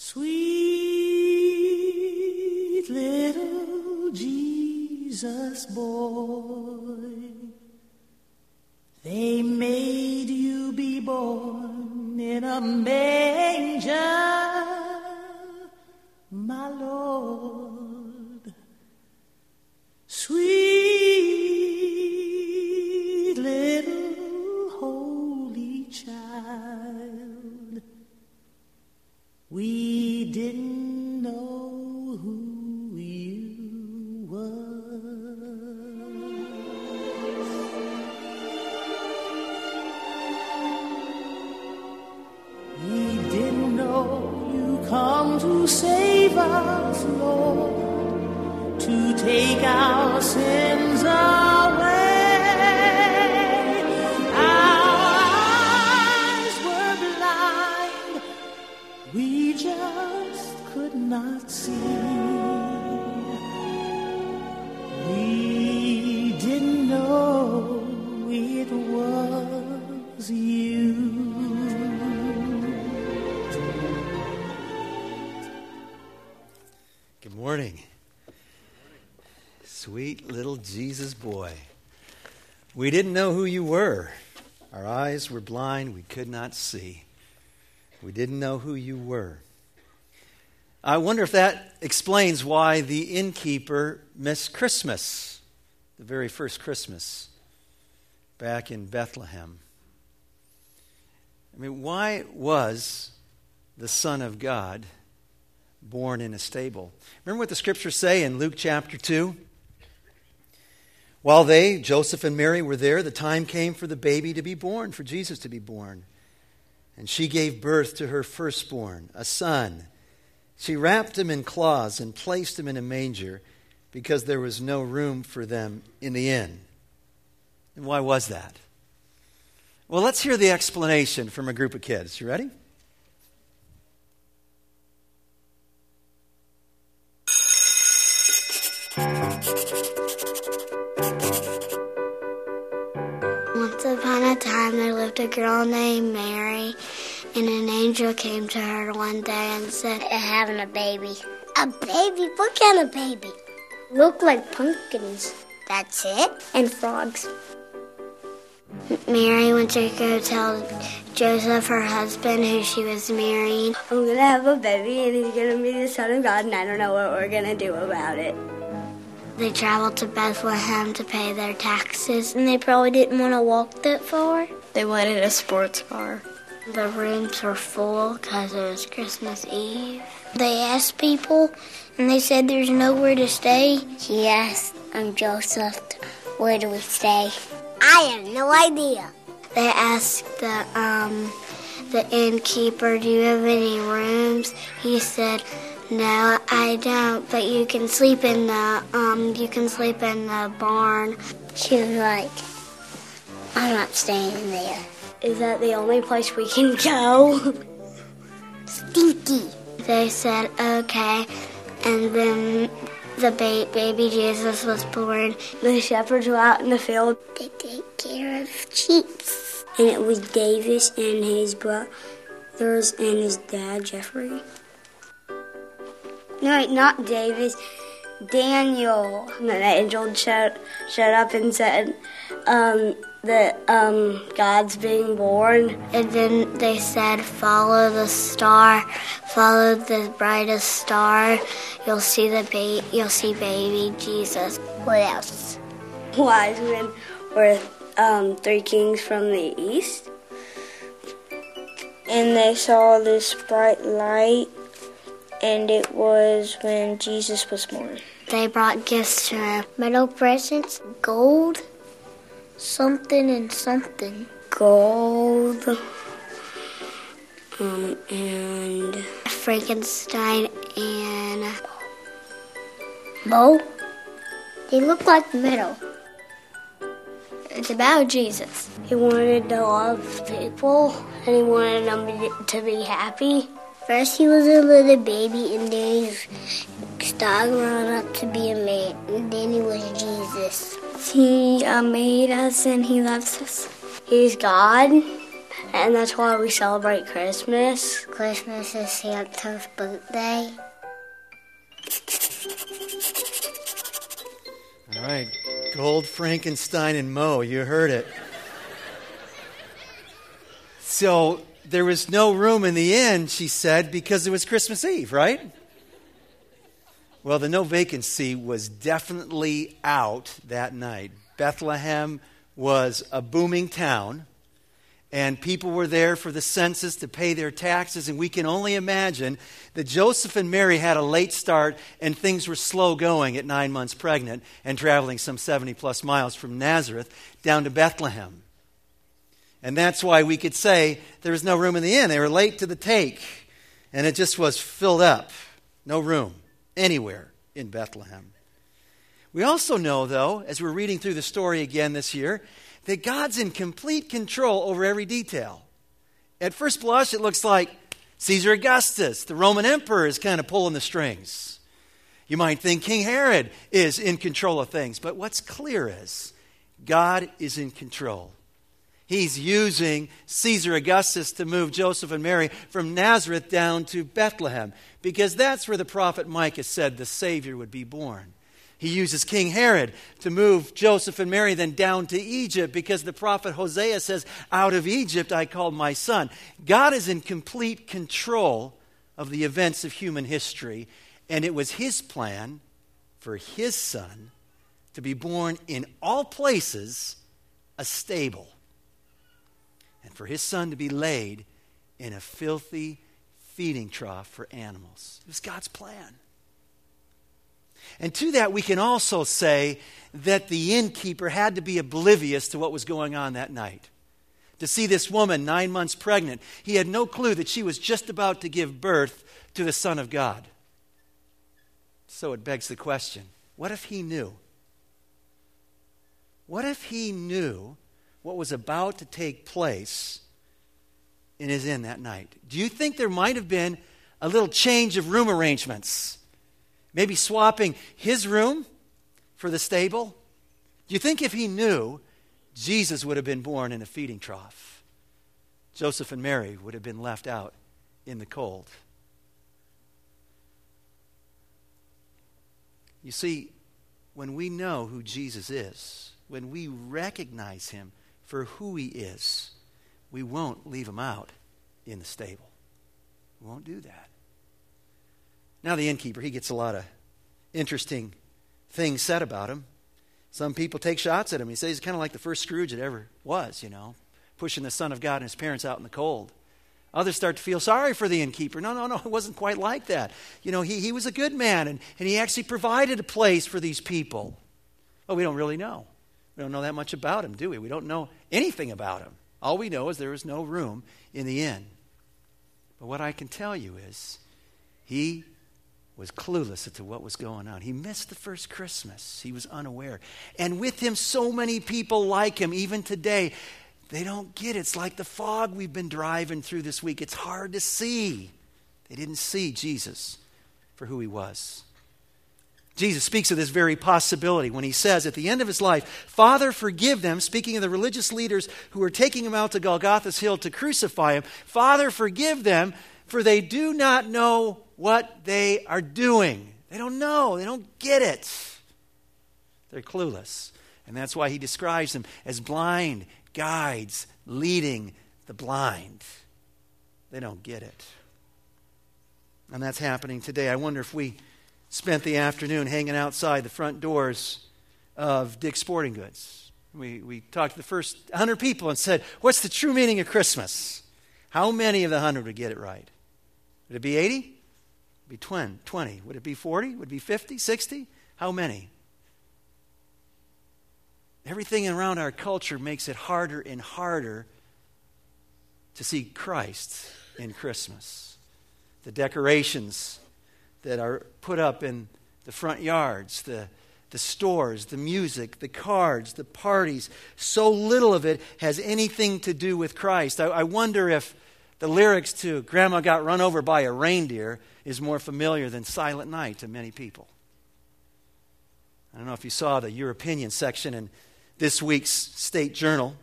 Sweet little Jesus boy, they made you be born in a manger, was you. Good morning. Sweet little Jesus boy. We didn't know who you were. Our eyes were blind. We could not see. We didn't know who you were. I wonder if that explains why the innkeeper missed Christmas, the very first Christmas back in Bethlehem. I mean, why was the Son of God born in a stable? Remember what the scriptures say in Luke chapter 2? While they, Joseph and Mary, were there, the time came for the baby to be born, for Jesus to be born. And she gave birth to her firstborn, a son. She wrapped him in cloths and placed him in a manger because there was no room for them in the inn. And why was that? Well, let's hear the explanation from a group of kids. You ready? Once upon a time, there lived a girl named Mary, and an angel came to her one day and said, "I'm having a baby." A baby? What kind of baby? Look like pumpkins. That's it? And frogs. Mary went to go tell Joseph, her husband, who she was marrying. I'm gonna have a baby and he's gonna be the son of God, and I don't know what we're gonna do about it. They traveled to Bethlehem to pay their taxes, and they probably didn't want to walk that far. They wanted a sports car. The rooms were full because it was Christmas Eve. They asked people, and they said there's nowhere to stay. She asked, I'm Joseph, where do we stay? I have no idea. They asked the um the innkeeper, do you have any rooms? He said, no, I don't, but you can sleep in the um you can sleep in the barn. She was like, I'm not staying there. Is that the only place we can go? Stinky. They said, okay. And then the ba- baby Jesus was born. the shepherds were out in the field, They take care of sheep. and it was Davis and his brothers and his dad, Jeffrey. No, wait, not Davis. Daniel. And then the angel showed, showed up and said um, that um, God's being born. And then they said, follow the star, follow the brightest star. You'll see the ba- you'll see baby Jesus. What else? Wise men were um, three kings from the east. and they saw this bright light, and it was when Jesus was born. They brought gifts to him. Metal presents, gold, something and something. Gold. Um, and Frankenstein and Mo. They look like metal. It's about Jesus. he wanted to love people, and he wanted them to be happy. First, he was a little baby, and then he started growing up to be a man, and then he was Jesus. He uh, made us, and he loves us. He's God. and that's why we celebrate Christmas. Christmas is Santa's birthday. All right, Gold, Frankenstein, and Mo, you heard it. So there was no room in the inn, she said, because it was Christmas Eve, right? Well, the no vacancy was definitely out that night. Bethlehem was a booming town, and people were there for the census to pay their taxes. And we can only imagine that Joseph and Mary had a late start, and things were slow going at nine months pregnant and traveling some 70 plus miles from Nazareth down to Bethlehem. And that's why we could say there was no room in the inn. They were late to the take, and it just was filled up. No room anywhere in Bethlehem. We also know, though, as we're reading through the story again this year, that God's in complete control over every detail. At first blush, it looks like Caesar Augustus, the Roman emperor, is kind of pulling the strings. You might think King Herod is in control of things, but what's clear is God is in control. He's using Caesar Augustus to move Joseph and Mary from Nazareth down to Bethlehem because that's where the prophet Micah said the Savior would be born. He uses King Herod to move Joseph and Mary then down to Egypt because the prophet Hosea says, Out of Egypt I called my son. God is in complete control of the events of human history, and it was his plan for his son to be born in all places a stable and for his son to be laid in a filthy feeding trough for animals. It was God's plan. And to that, we can also say that the innkeeper had to be oblivious to what was going on that night. To see this woman, nine months pregnant, he had no clue that she was just about to give birth to the Son of God. So it begs the question what if he knew? What if he knew what was about to take place in his inn that night. Do you think there might have been a little change of room arrangements? Maybe swapping his room for the stable? Do you think if he knew, Jesus would have been born in a feeding trough? Joseph and Mary would have been left out in the cold. You see, when we know who Jesus is, when we recognize him for who he is, we won't leave him out in the stable. We won't do that. Now, the innkeeper, he gets a lot of interesting things said about him. Some people take shots at him. He says he's kind of like the first Scrooge it ever was, you know, pushing the Son of God and his parents out in the cold. Others start to feel sorry for the innkeeper. No, no, no, it wasn't quite like that. You know, he, he was a good man, and, and he actually provided a place for these people. Well, we don't really know. We don't know that much about him, do we? We don't know anything about him. All we know is there was no room in the inn. But what I can tell you is he was clueless as to what was going on. He missed the first Christmas. He was unaware. And with him, so many people like him, even today, they don't get it. It's like the fog we've been driving through this week. It's hard to see. They didn't see Jesus for who he was. Jesus speaks of this very possibility when he says at the end of his life, Father, forgive them, speaking of the religious leaders who were taking him out to Golgotha's hill to crucify him. Father, forgive them, for they do not know what they are doing. They don't know, they don't get it. They're clueless. And that's why he describes them as blind guides leading the blind. They don't get it. And that's happening today. I wonder if we spent the afternoon hanging outside the front doors of Dick's Sporting Goods. We, we talked to the first 100 people and said, What's the true meaning of Christmas? How many of the 100 would get it right? Would it be 80? Would it be 20? 20? Would it be 40? Would it be 50? 60? How many? Everything around our culture makes it harder and harder to see Christ in Christmas. The decorations that are put up in the front yards, the, the stores, the music, the cards, the parties. So little of it has anything to do with Christ. I, I wonder if the lyrics to Grandma Got Run Over by a Reindeer is more familiar than Silent Night to many people. I don't know if you saw the Your Opinion section in this week's State Journal.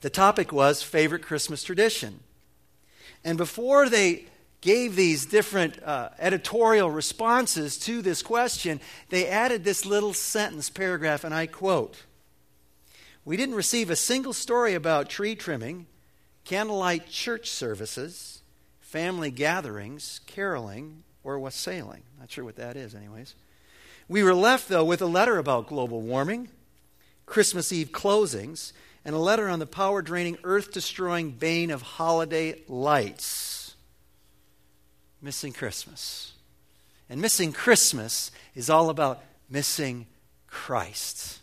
The topic was favorite Christmas tradition. And before they gave these different uh, editorial responses to this question, they added this little sentence paragraph, and I quote We didn't receive a single story about tree trimming, candlelight church services, family gatherings, caroling, or wassailing. Not sure what that is, anyways. We were left, though, with a letter about global warming, Christmas Eve closings, and a letter on the power draining, earth destroying bane of holiday lights. Missing Christmas. And missing Christmas is all about missing Christ.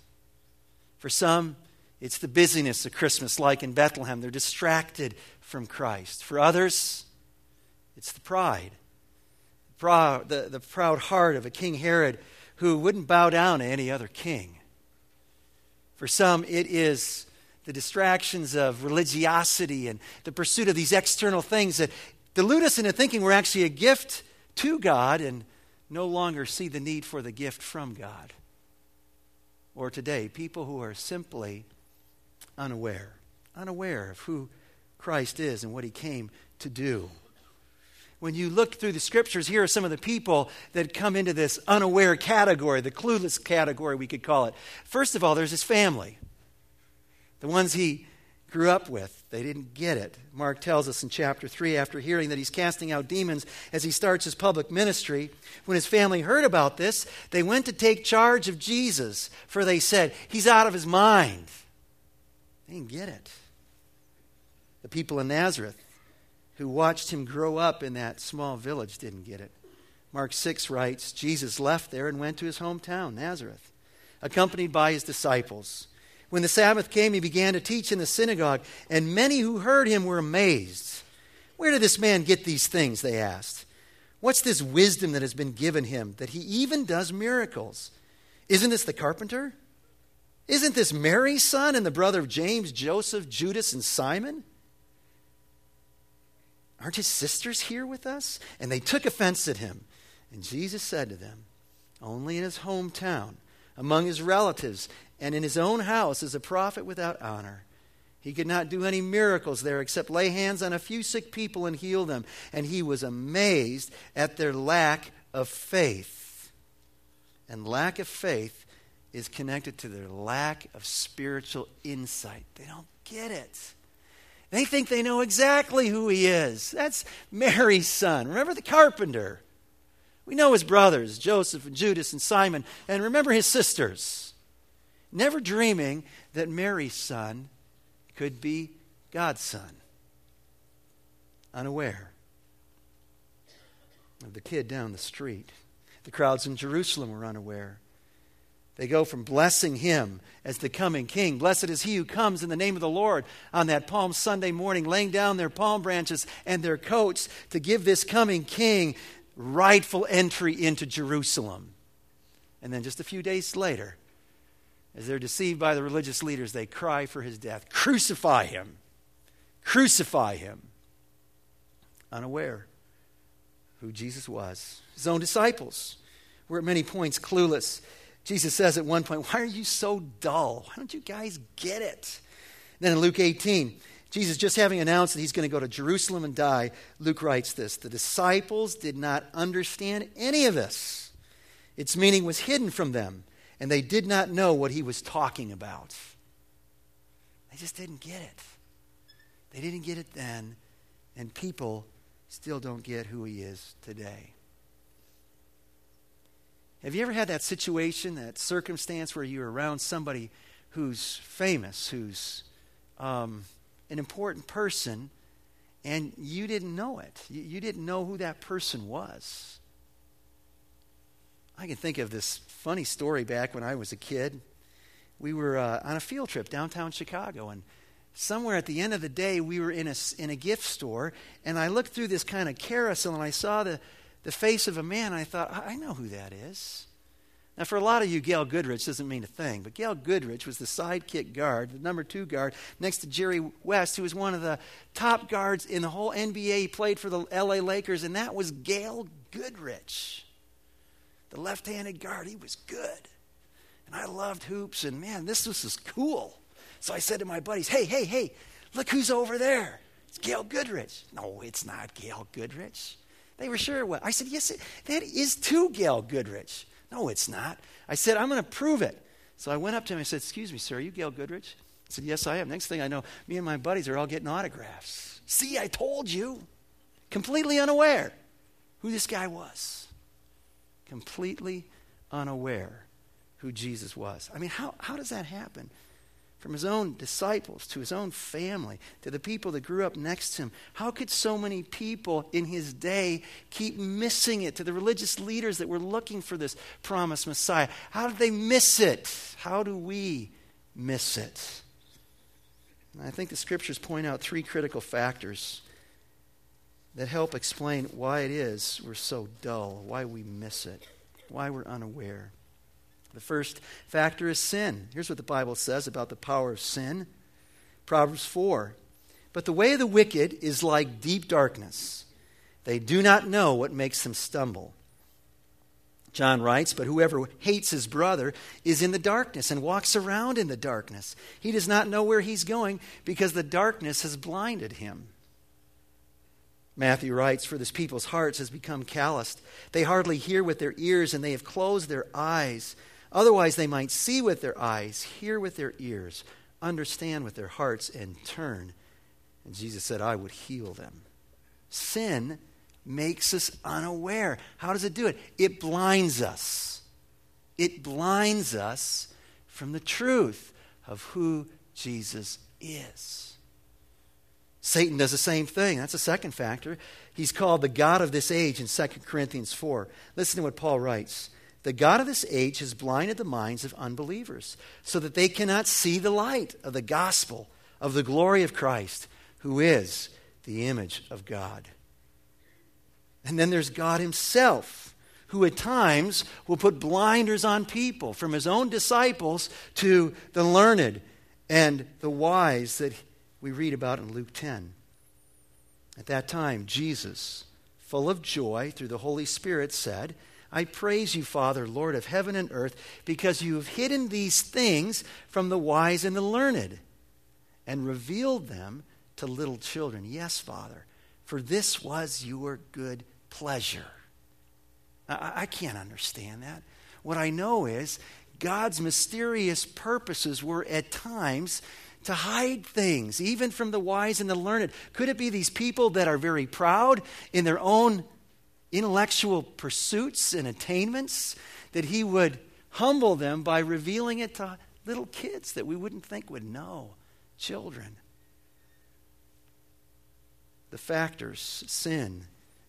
For some, it's the busyness of Christmas, like in Bethlehem. They're distracted from Christ. For others, it's the pride, proud, the, the proud heart of a King Herod who wouldn't bow down to any other king. For some, it is the distractions of religiosity and the pursuit of these external things that delude us into thinking we're actually a gift to God and no longer see the need for the gift from God. Or today, people who are simply unaware, unaware of who Christ is and what he came to do when you look through the scriptures, here are some of the people that come into this unaware category, the clueless category, we could call it. First of all, there's his family, the ones he grew up with. They didn't get it. Mark tells us in chapter 3, after hearing that he's casting out demons as he starts his public ministry, when his family heard about this, they went to take charge of Jesus, for they said, He's out of his mind. They didn't get it. The people in Nazareth who watched him grow up in that small village didn't get it. Mark 6 writes Jesus left there and went to his hometown, Nazareth, accompanied by his disciples. When the Sabbath came, he began to teach in the synagogue, and many who heard him were amazed. Where did this man get these things? They asked. What's this wisdom that has been given him that he even does miracles? Isn't this the carpenter? Isn't this Mary's son and the brother of James, Joseph, Judas, and Simon? Aren't his sisters here with us? And they took offense at him. And Jesus said to them, Only in his hometown, among his relatives, and in his own house as a prophet without honor. He could not do any miracles there except lay hands on a few sick people and heal them. And he was amazed at their lack of faith. And lack of faith is connected to their lack of spiritual insight. They don't get it. They think they know exactly who he is. That's Mary's son. Remember the carpenter. We know his brothers, Joseph and Judas and Simon, and remember his sisters. Never dreaming that Mary's son could be God's son. Unaware of the kid down the street. The crowds in Jerusalem were unaware. They go from blessing him as the coming king. Blessed is he who comes in the name of the Lord on that Palm Sunday morning, laying down their palm branches and their coats to give this coming king rightful entry into Jerusalem. And then just a few days later, as they're deceived by the religious leaders, they cry for his death Crucify him! Crucify him! Unaware who Jesus was. His own disciples were at many points clueless Jesus says at one point, Why are you so dull? Why don't you guys get it? Then in Luke 18, Jesus just having announced that he's going to go to Jerusalem and die, Luke writes this The disciples did not understand any of this. Its meaning was hidden from them, and they did not know what he was talking about. They just didn't get it. They didn't get it then, and people still don't get who he is today. Have you ever had that situation, that circumstance where you're around somebody who's famous, who's um, an important person, and you didn't know it? You, you didn't know who that person was. I can think of this funny story back when I was a kid. We were uh, on a field trip downtown Chicago, and somewhere at the end of the day, we were in a, in a gift store, and I looked through this kind of carousel, and I saw the the face of a man, I thought, I know who that is. Now, for a lot of you, Gail Goodrich doesn't mean a thing, but Gail Goodrich was the sidekick guard, the number two guard, next to Jerry West, who was one of the top guards in the whole NBA. He played for the LA Lakers, and that was Gail Goodrich, the left handed guard. He was good. And I loved hoops, and man, this was just cool. So I said to my buddies, hey, hey, hey, look who's over there. It's Gail Goodrich. No, it's not Gail Goodrich. They were sure it was. I said, yes, it, that is too Gail Goodrich. No, it's not. I said, I'm going to prove it. So I went up to him and said, excuse me, sir, are you Gail Goodrich? I said, yes, I am. Next thing I know, me and my buddies are all getting autographs. See, I told you. Completely unaware who this guy was. Completely unaware who Jesus was. I mean, how, how does that happen? From his own disciples to his own family to the people that grew up next to him. How could so many people in his day keep missing it to the religious leaders that were looking for this promised Messiah? How did they miss it? How do we miss it? And I think the scriptures point out three critical factors that help explain why it is we're so dull, why we miss it, why we're unaware. The first factor is sin. Here's what the Bible says about the power of sin Proverbs 4. But the way of the wicked is like deep darkness. They do not know what makes them stumble. John writes, But whoever hates his brother is in the darkness and walks around in the darkness. He does not know where he's going because the darkness has blinded him. Matthew writes, For this people's hearts has become calloused. They hardly hear with their ears, and they have closed their eyes. Otherwise, they might see with their eyes, hear with their ears, understand with their hearts, and turn. And Jesus said, I would heal them. Sin makes us unaware. How does it do it? It blinds us. It blinds us from the truth of who Jesus is. Satan does the same thing. That's a second factor. He's called the God of this age in 2 Corinthians 4. Listen to what Paul writes. The God of this age has blinded the minds of unbelievers so that they cannot see the light of the gospel of the glory of Christ, who is the image of God. And then there's God Himself, who at times will put blinders on people, from His own disciples to the learned and the wise that we read about in Luke 10. At that time, Jesus, full of joy through the Holy Spirit, said, I praise you, Father, Lord of heaven and earth, because you have hidden these things from the wise and the learned and revealed them to little children. Yes, Father, for this was your good pleasure. I, I can't understand that. What I know is God's mysterious purposes were at times to hide things, even from the wise and the learned? Could it be these people that are very proud in their own intellectual pursuits and attainments, that He would humble them by revealing it to little kids that we wouldn't think would know, children? The factors sin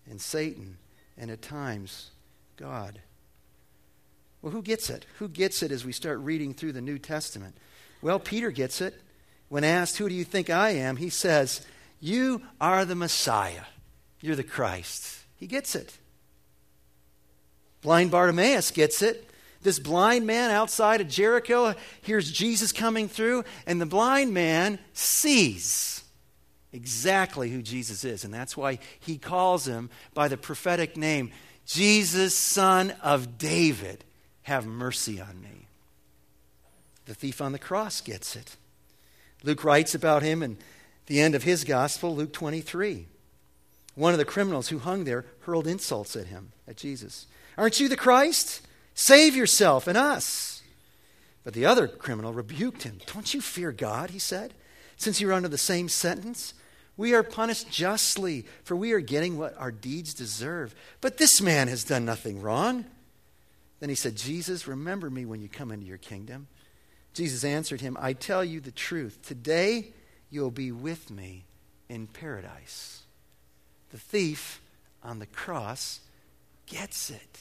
and Satan, and at times God. Well, who gets it? Who gets it as we start reading through the New Testament? Well, Peter gets it. When asked, Who do you think I am? he says, You are the Messiah. You're the Christ. He gets it. Blind Bartimaeus gets it. This blind man outside of Jericho hears Jesus coming through, and the blind man sees exactly who Jesus is. And that's why he calls him by the prophetic name Jesus, son of David, have mercy on me. The thief on the cross gets it. Luke writes about him in the end of his gospel, Luke 23. One of the criminals who hung there hurled insults at him, at Jesus. Aren't you the Christ? Save yourself and us. But the other criminal rebuked him. Don't you fear God, he said, since you're under the same sentence? We are punished justly, for we are getting what our deeds deserve. But this man has done nothing wrong. Then he said, Jesus, remember me when you come into your kingdom. Jesus answered him, I tell you the truth. Today you'll be with me in paradise. The thief on the cross gets it.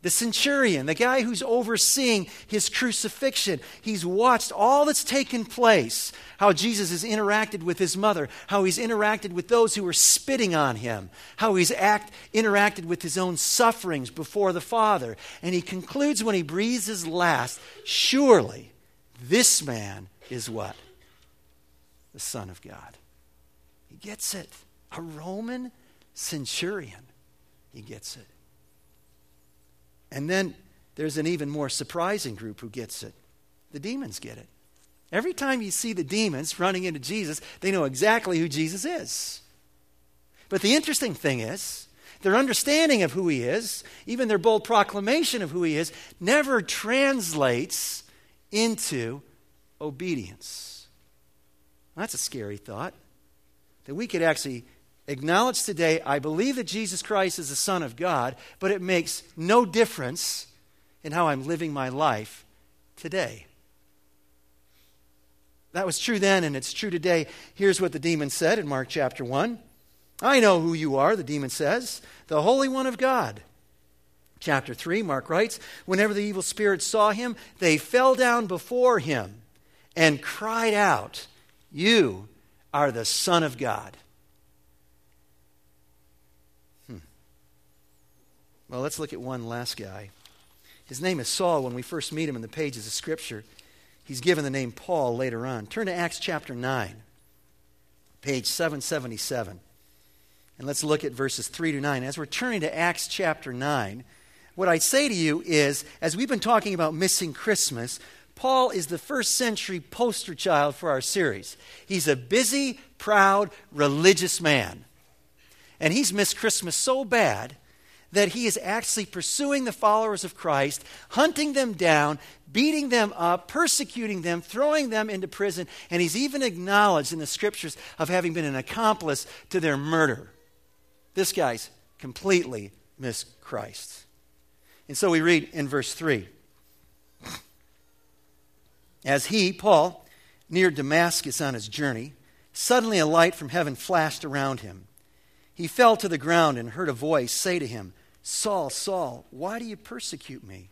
The centurion, the guy who's overseeing his crucifixion, he's watched all that's taken place how Jesus has interacted with his mother, how he's interacted with those who were spitting on him, how he's act, interacted with his own sufferings before the Father. And he concludes when he breathes his last surely this man is what? The Son of God. Gets it. A Roman centurion. He gets it. And then there's an even more surprising group who gets it. The demons get it. Every time you see the demons running into Jesus, they know exactly who Jesus is. But the interesting thing is, their understanding of who he is, even their bold proclamation of who he is, never translates into obedience. That's a scary thought. That we could actually acknowledge today, I believe that Jesus Christ is the Son of God, but it makes no difference in how I'm living my life today. That was true then, and it's true today. Here's what the demon said in Mark chapter 1. I know who you are, the demon says, the Holy One of God. Chapter 3, Mark writes, Whenever the evil spirits saw him, they fell down before him and cried out, You are the Son of God. Hmm. Well, let's look at one last guy. His name is Saul when we first meet him in the pages of Scripture. He's given the name Paul later on. Turn to Acts chapter 9, page 777. And let's look at verses 3 to 9. As we're turning to Acts chapter 9, what I'd say to you is, as we've been talking about missing Christmas, Paul is the first century poster child for our series. He's a busy, proud, religious man. And he's missed Christmas so bad that he is actually pursuing the followers of Christ, hunting them down, beating them up, persecuting them, throwing them into prison, and he's even acknowledged in the scriptures of having been an accomplice to their murder. This guy's completely missed Christ. And so we read in verse 3 As he, Paul, neared Damascus on his journey, suddenly a light from heaven flashed around him. He fell to the ground and heard a voice say to him, Saul, Saul, why do you persecute me?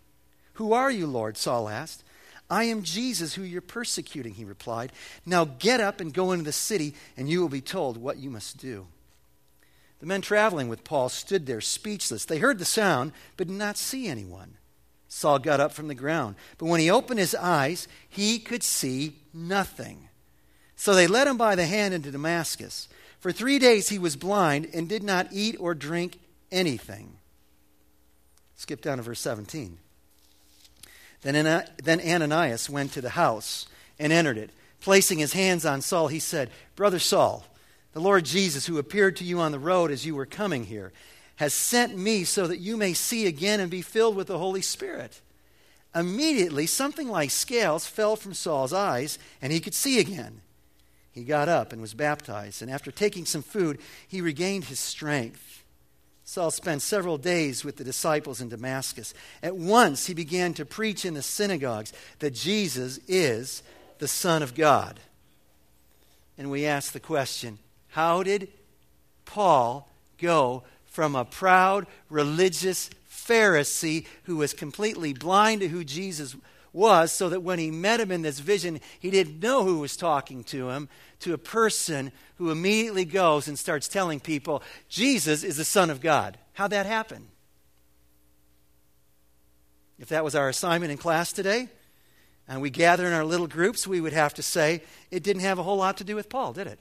Who are you, Lord? Saul asked. I am Jesus who you're persecuting, he replied. Now get up and go into the city, and you will be told what you must do. The men traveling with Paul stood there speechless. They heard the sound, but did not see anyone. Saul got up from the ground, but when he opened his eyes, he could see nothing. So they led him by the hand into Damascus. For three days he was blind and did not eat or drink anything. Skip down to verse 17. Then, then Ananias went to the house and entered it. Placing his hands on Saul, he said, Brother Saul, the Lord Jesus, who appeared to you on the road as you were coming here, has sent me so that you may see again and be filled with the Holy Spirit. Immediately, something like scales fell from Saul's eyes, and he could see again. He got up and was baptized, and after taking some food, he regained his strength. Saul spent several days with the disciples in Damascus. At once, he began to preach in the synagogues that Jesus is the Son of God. And we ask the question how did Paul go from a proud religious Pharisee who was completely blind to who Jesus was, so that when he met him in this vision, he didn't know who was talking to him, to a person who immediately goes and starts telling people, Jesus is the Son of God? How'd that happen? If that was our assignment in class today, and we gather in our little groups, we would have to say it didn't have a whole lot to do with Paul, did it?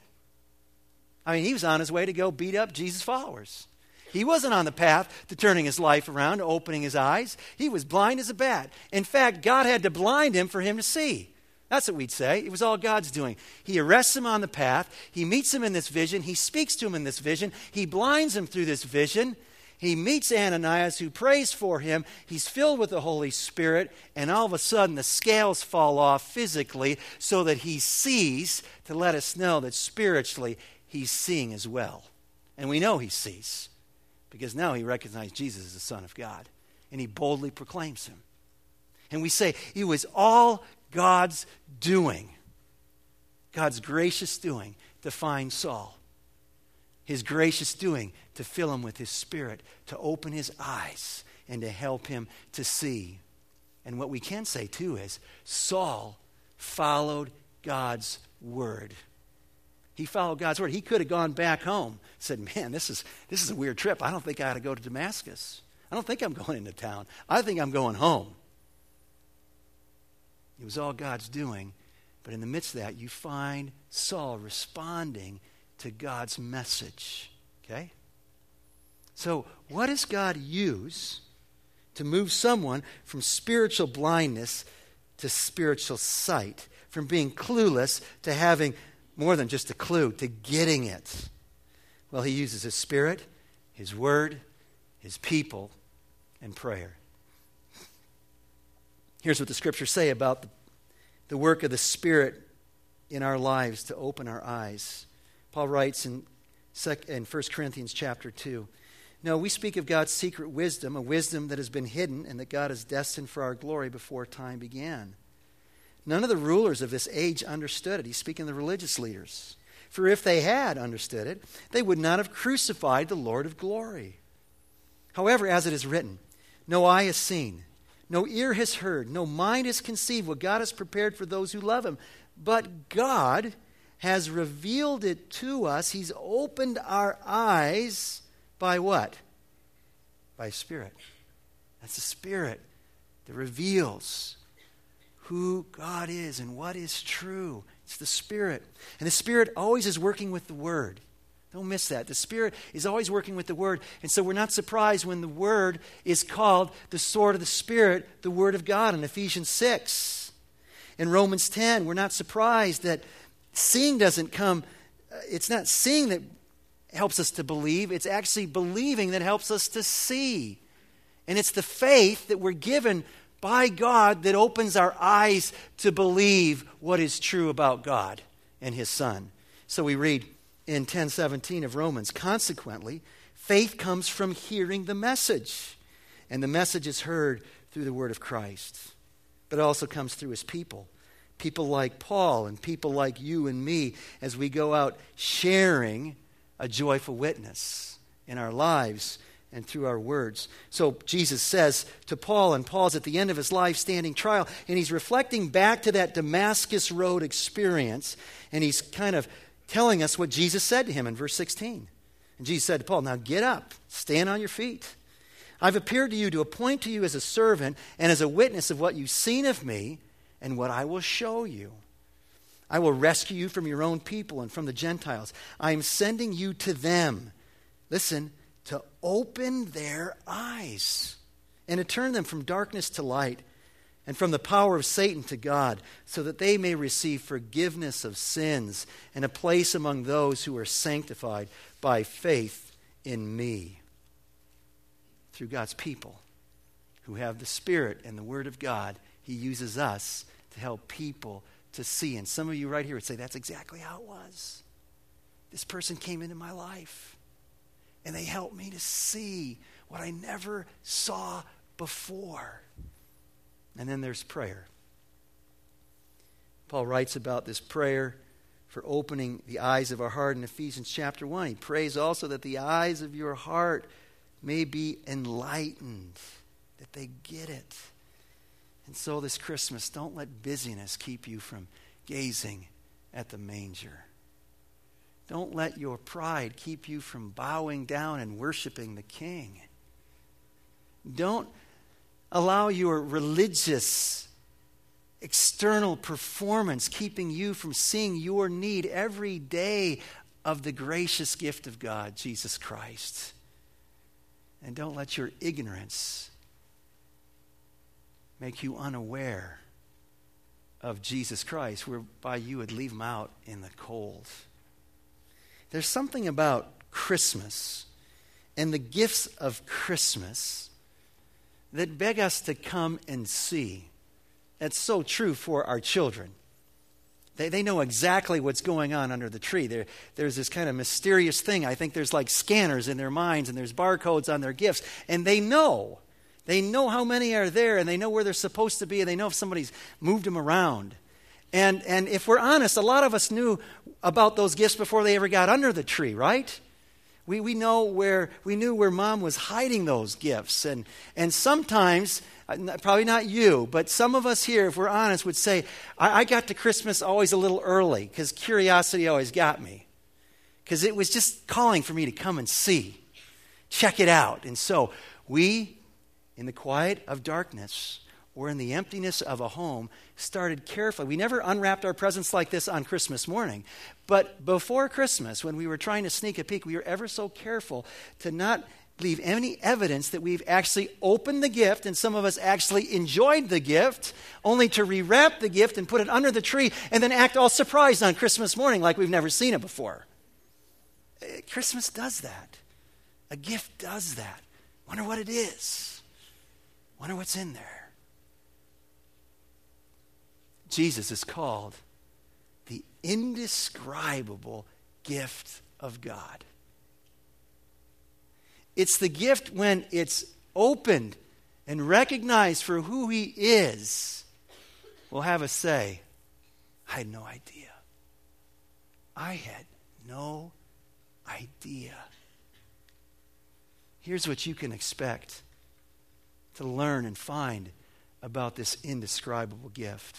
I mean, he was on his way to go beat up Jesus' followers. He wasn't on the path to turning his life around, opening his eyes. He was blind as a bat. In fact, God had to blind him for him to see. That's what we'd say. It was all God's doing. He arrests him on the path. He meets him in this vision. He speaks to him in this vision. He blinds him through this vision. He meets Ananias, who prays for him. He's filled with the Holy Spirit, and all of a sudden the scales fall off physically so that he sees to let us know that spiritually he's seeing as well. And we know he sees because now he recognizes Jesus as the Son of God and he boldly proclaims him. And we say it was all God's doing, God's gracious doing to find Saul. His gracious doing to fill him with his spirit, to open his eyes, and to help him to see. And what we can say too is Saul followed God's word. He followed God's word. He could have gone back home, said, Man, this is, this is a weird trip. I don't think I ought to go to Damascus. I don't think I'm going into town. I think I'm going home. It was all God's doing. But in the midst of that, you find Saul responding to God's message. Okay? So, what does God use to move someone from spiritual blindness to spiritual sight? from being clueless to having more than just a clue, to getting it? Well, he uses his spirit, his word, his people, and prayer. Here's what the scriptures say about the, work of the Spirit in our lives to open our eyes. Paul writes in, in 1 Corinthians chapter 2 No, we speak of God's secret wisdom, a wisdom that has been hidden and that God has destined for our glory before time began. None of the rulers of this age understood it. He's speaking to the religious leaders. For if they had understood it, they would not have crucified the Lord of glory. However, as it is written, no eye has seen, no ear has heard, no mind has conceived what God has prepared for those who love him. But God has revealed it to us. He's opened our eyes by what? By Spirit. That's the Spirit that reveals who God is and what is true. It's the Spirit. And the Spirit always is working with the Word. Don't miss that. The Spirit is always working with the Word. And so we're not surprised when the Word is called the sword of the Spirit, the Word of God in Ephesians 6. In Romans 10, we're not surprised that seeing doesn't come, uh, it's not seeing that helps us to believe, it's actually believing that helps us to see. And it's the faith that we're given by God that opens our eyes to believe what is true about God and His Son. So we read, in 1017 of Romans. Consequently, faith comes from hearing the message, and the message is heard through the word of Christ. But it also comes through his people. People like Paul and people like you and me as we go out sharing a joyful witness in our lives and through our words. So Jesus says to Paul, and Paul's at the end of his life standing trial, and he's reflecting back to that Damascus Road experience, and he's kind of telling us what Jesus said to him in verse 16. And Jesus said to Paul, Now get up, stand on your feet. I've appeared to you to appoint to you as a servant and as a witness of what you've seen of me and what I will show you. I will rescue you from your own people and from the Gentiles. I am sending you to them. Listen, to open their eyes and to turn them from darkness to light and from the power of Satan to God, so that they may receive forgiveness of sins and a place among those who are sanctified by faith in me. Through God's people who have the Spirit and the Word of God, He uses us to help people to see. And some of you right here would say, That's exactly how it was. This person came into my life, and they help me to see what I never saw before. And then there's prayer. Paul writes about this prayer for opening the eyes of our heart in Ephesians chapter 1. He prays also that the eyes of your heart may be enlightened, that they get it. And so this Christmas, don't let busyness keep you from gazing at the manger. Don't let your pride keep you from bowing down and worshiping the King. Don't allow your religious external performance keeping you from seeing your need every day of the gracious gift of God, Jesus Christ. And don't let your ignorance make you unaware of Jesus Christ, whereby you would leave him out in the cold. There's something about Christmas and the gifts of Christmas that beg us to come and see. That's so true for our children. They, they know exactly what's going on under the tree. There, there's this kind of mysterious thing. I think there's like scanners in their minds and there's barcodes on their gifts. And they know. They know how many are there and they know where they're supposed to be and they know if somebody's moved them around. And, and if we're honest, a lot of us knew about those gifts before they ever got under the tree, right? We, we know where, we knew where mom was hiding those gifts. And, and sometimes, uh, probably not you, but some of us here, if we're honest, would say, I, I got to Christmas always a little early because curiosity always got me. Because it was just calling for me to come and see, check it out. And so we, in the quiet of darkness, or in the emptiness of a home, started carefully. We never unwrapped our presents like this on Christmas morning. But before Christmas, when we were trying to sneak a peek, we were ever so careful to not leave any evidence that we've actually opened the gift and some of us actually enjoyed the gift, only to rewrap the gift and put it under the tree and then act all surprised on Christmas morning like we've never seen it before. Eh, Christmas does that. A gift does that. Wonder what it is. Wonder what's in there. Jesus is called the indescribable gift of God. It's the gift when it's opened and recognized for who He is, will have a say, I had no idea. I had no idea. Here's what you can expect to learn and find about this indescribable gift.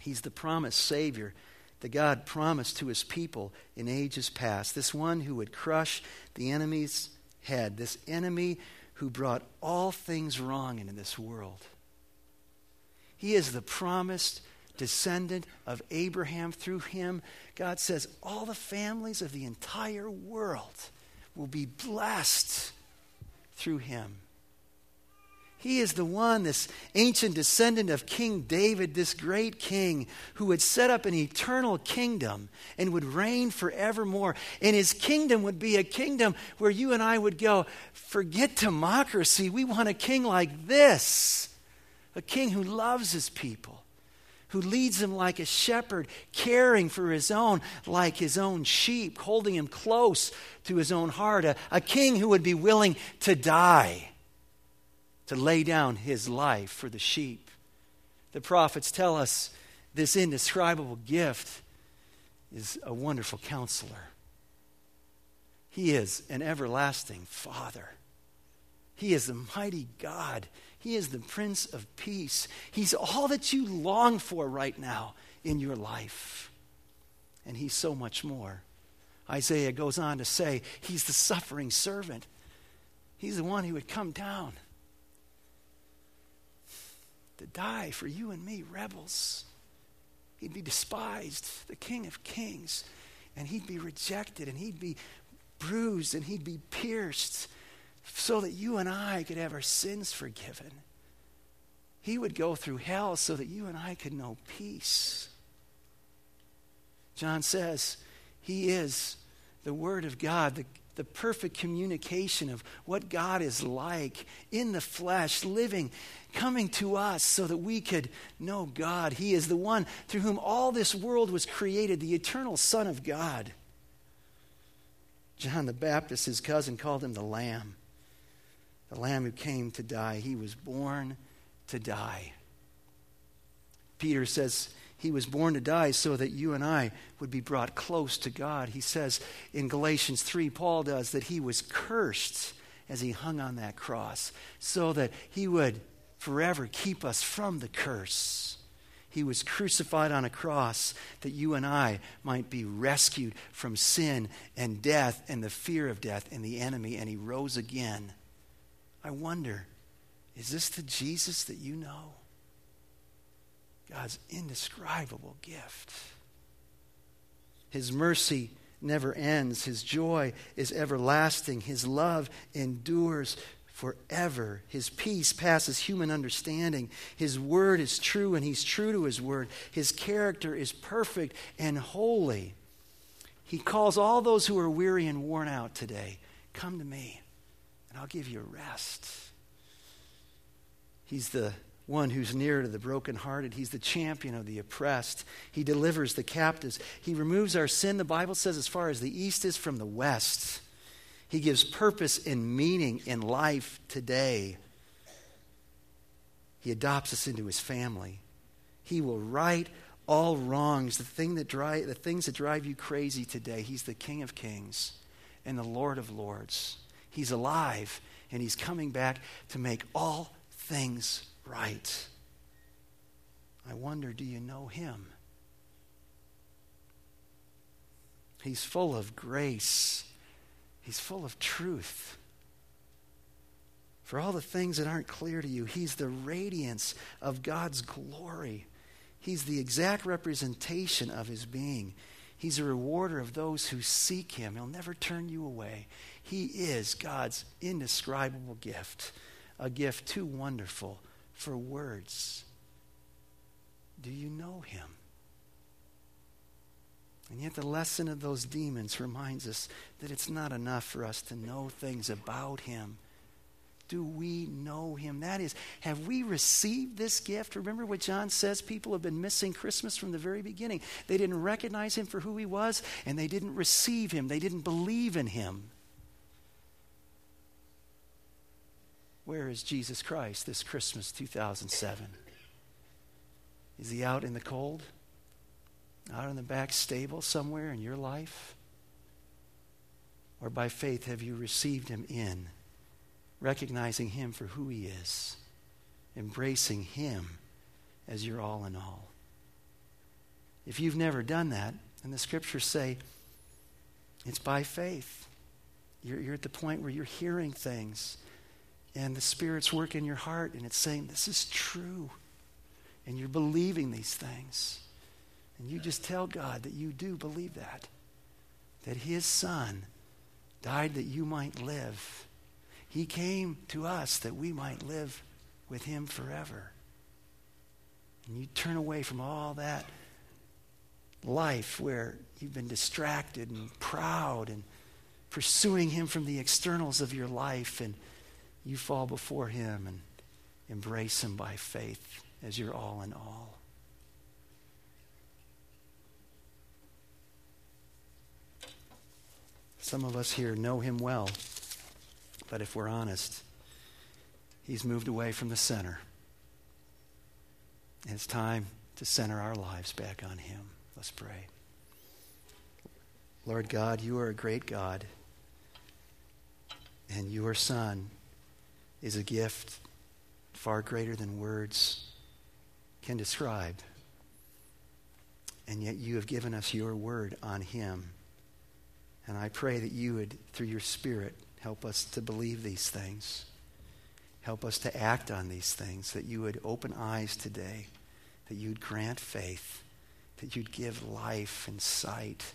He's the promised Savior that God promised to his people in ages past. This one who would crush the enemy's head, this enemy who brought all things wrong into this world. He is the promised descendant of Abraham. Through him, God says all the families of the entire world will be blessed through him. He is the one, this ancient descendant of King David, this great king who would set up an eternal kingdom and would reign forevermore. And his kingdom would be a kingdom where you and I would go, forget democracy. We want a king like this a king who loves his people, who leads them like a shepherd, caring for his own like his own sheep, holding him close to his own heart, a, a king who would be willing to die to lay down his life for the sheep. The prophets tell us this indescribable gift is a wonderful counselor. He is an everlasting Father. He is the mighty God. He is the Prince of Peace. He's all that you long for right now in your life. And He's so much more. Isaiah goes on to say, He's the suffering servant. He's the one who would come down to die for you and me, rebels. He'd be despised, the King of Kings, and he'd be rejected, and he'd be bruised, and he'd be pierced so that you and I could have our sins forgiven. He would go through hell so that you and I could know peace. John says, He is the Word of God, the the perfect communication of what God is like in the flesh, living, coming to us so that we could know God. He is the one through whom all this world was created, the eternal Son of God. John the Baptist, his cousin, called him the Lamb, the Lamb who came to die. He was born to die. Peter says, he was born to die so that you and I would be brought close to God. He says in Galatians 3, Paul does, that he was cursed as he hung on that cross so that he would forever keep us from the curse. He was crucified on a cross that you and I might be rescued from sin and death and the fear of death and the enemy, and he rose again. I wonder, is this the Jesus that you know? God's indescribable gift. His mercy never ends. His joy is everlasting. His love endures forever. His peace passes human understanding. His word is true, and he's true to his word. His character is perfect and holy. He calls all those who are weary and worn out today come to me, and I'll give you rest. He's the one who's near to the brokenhearted. He's the champion of the oppressed. He delivers the captives. He removes our sin, the Bible says, as far as the east is from the west. He gives purpose and meaning in life today. He adopts us into his family. He will right all wrongs, the, thing that drive, the things that drive you crazy today. He's the King of Kings and the Lord of Lords. He's alive, and he's coming back to make all things right. I wonder, do you know him? He's full of grace. He's full of truth. For all the things that aren't clear to you, He's the radiance of God's glory. He's the exact representation of His being. He's a rewarder of those who seek Him. He'll never turn you away. He is God's indescribable gift, a gift too wonderful for words. Do you know him? And yet, the lesson of those demons reminds us that it's not enough for us to know things about him. Do we know him? That is, have we received this gift? Remember what John says people have been missing Christmas from the very beginning. They didn't recognize him for who he was, and they didn't receive him, they didn't believe in him. Where is Jesus Christ this Christmas 2007? Is he out in the cold? Out in the back stable somewhere in your life? Or by faith have you received him in, recognizing him for who he is, embracing him as your all in all? If you've never done that, and the scriptures say it's by faith, you're, you're at the point where you're hearing things and the Spirit's work in your heart and it's saying, This is true. And you're believing these things. And you just tell God that you do believe that. That His Son died that you might live. He came to us that we might live with Him forever. And you turn away from all that life where you've been distracted and proud and pursuing Him from the externals of your life and you fall before Him and embrace Him by faith as your all in all. Some of us here know Him well, but if we're honest, He's moved away from the center. And it's time to center our lives back on Him. Let's pray. Lord God, you are a great God, and your Son is a gift far greater than words can describe. And yet you have given us your word on him. And I pray that you would, through your Spirit, help us to believe these things. Help us to act on these things, that you would open eyes today, that you'd grant faith, that you'd give life and sight,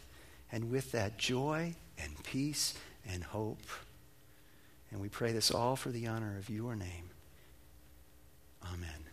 and with that joy and peace and hope. And we pray this all for the honor of your name. Amen.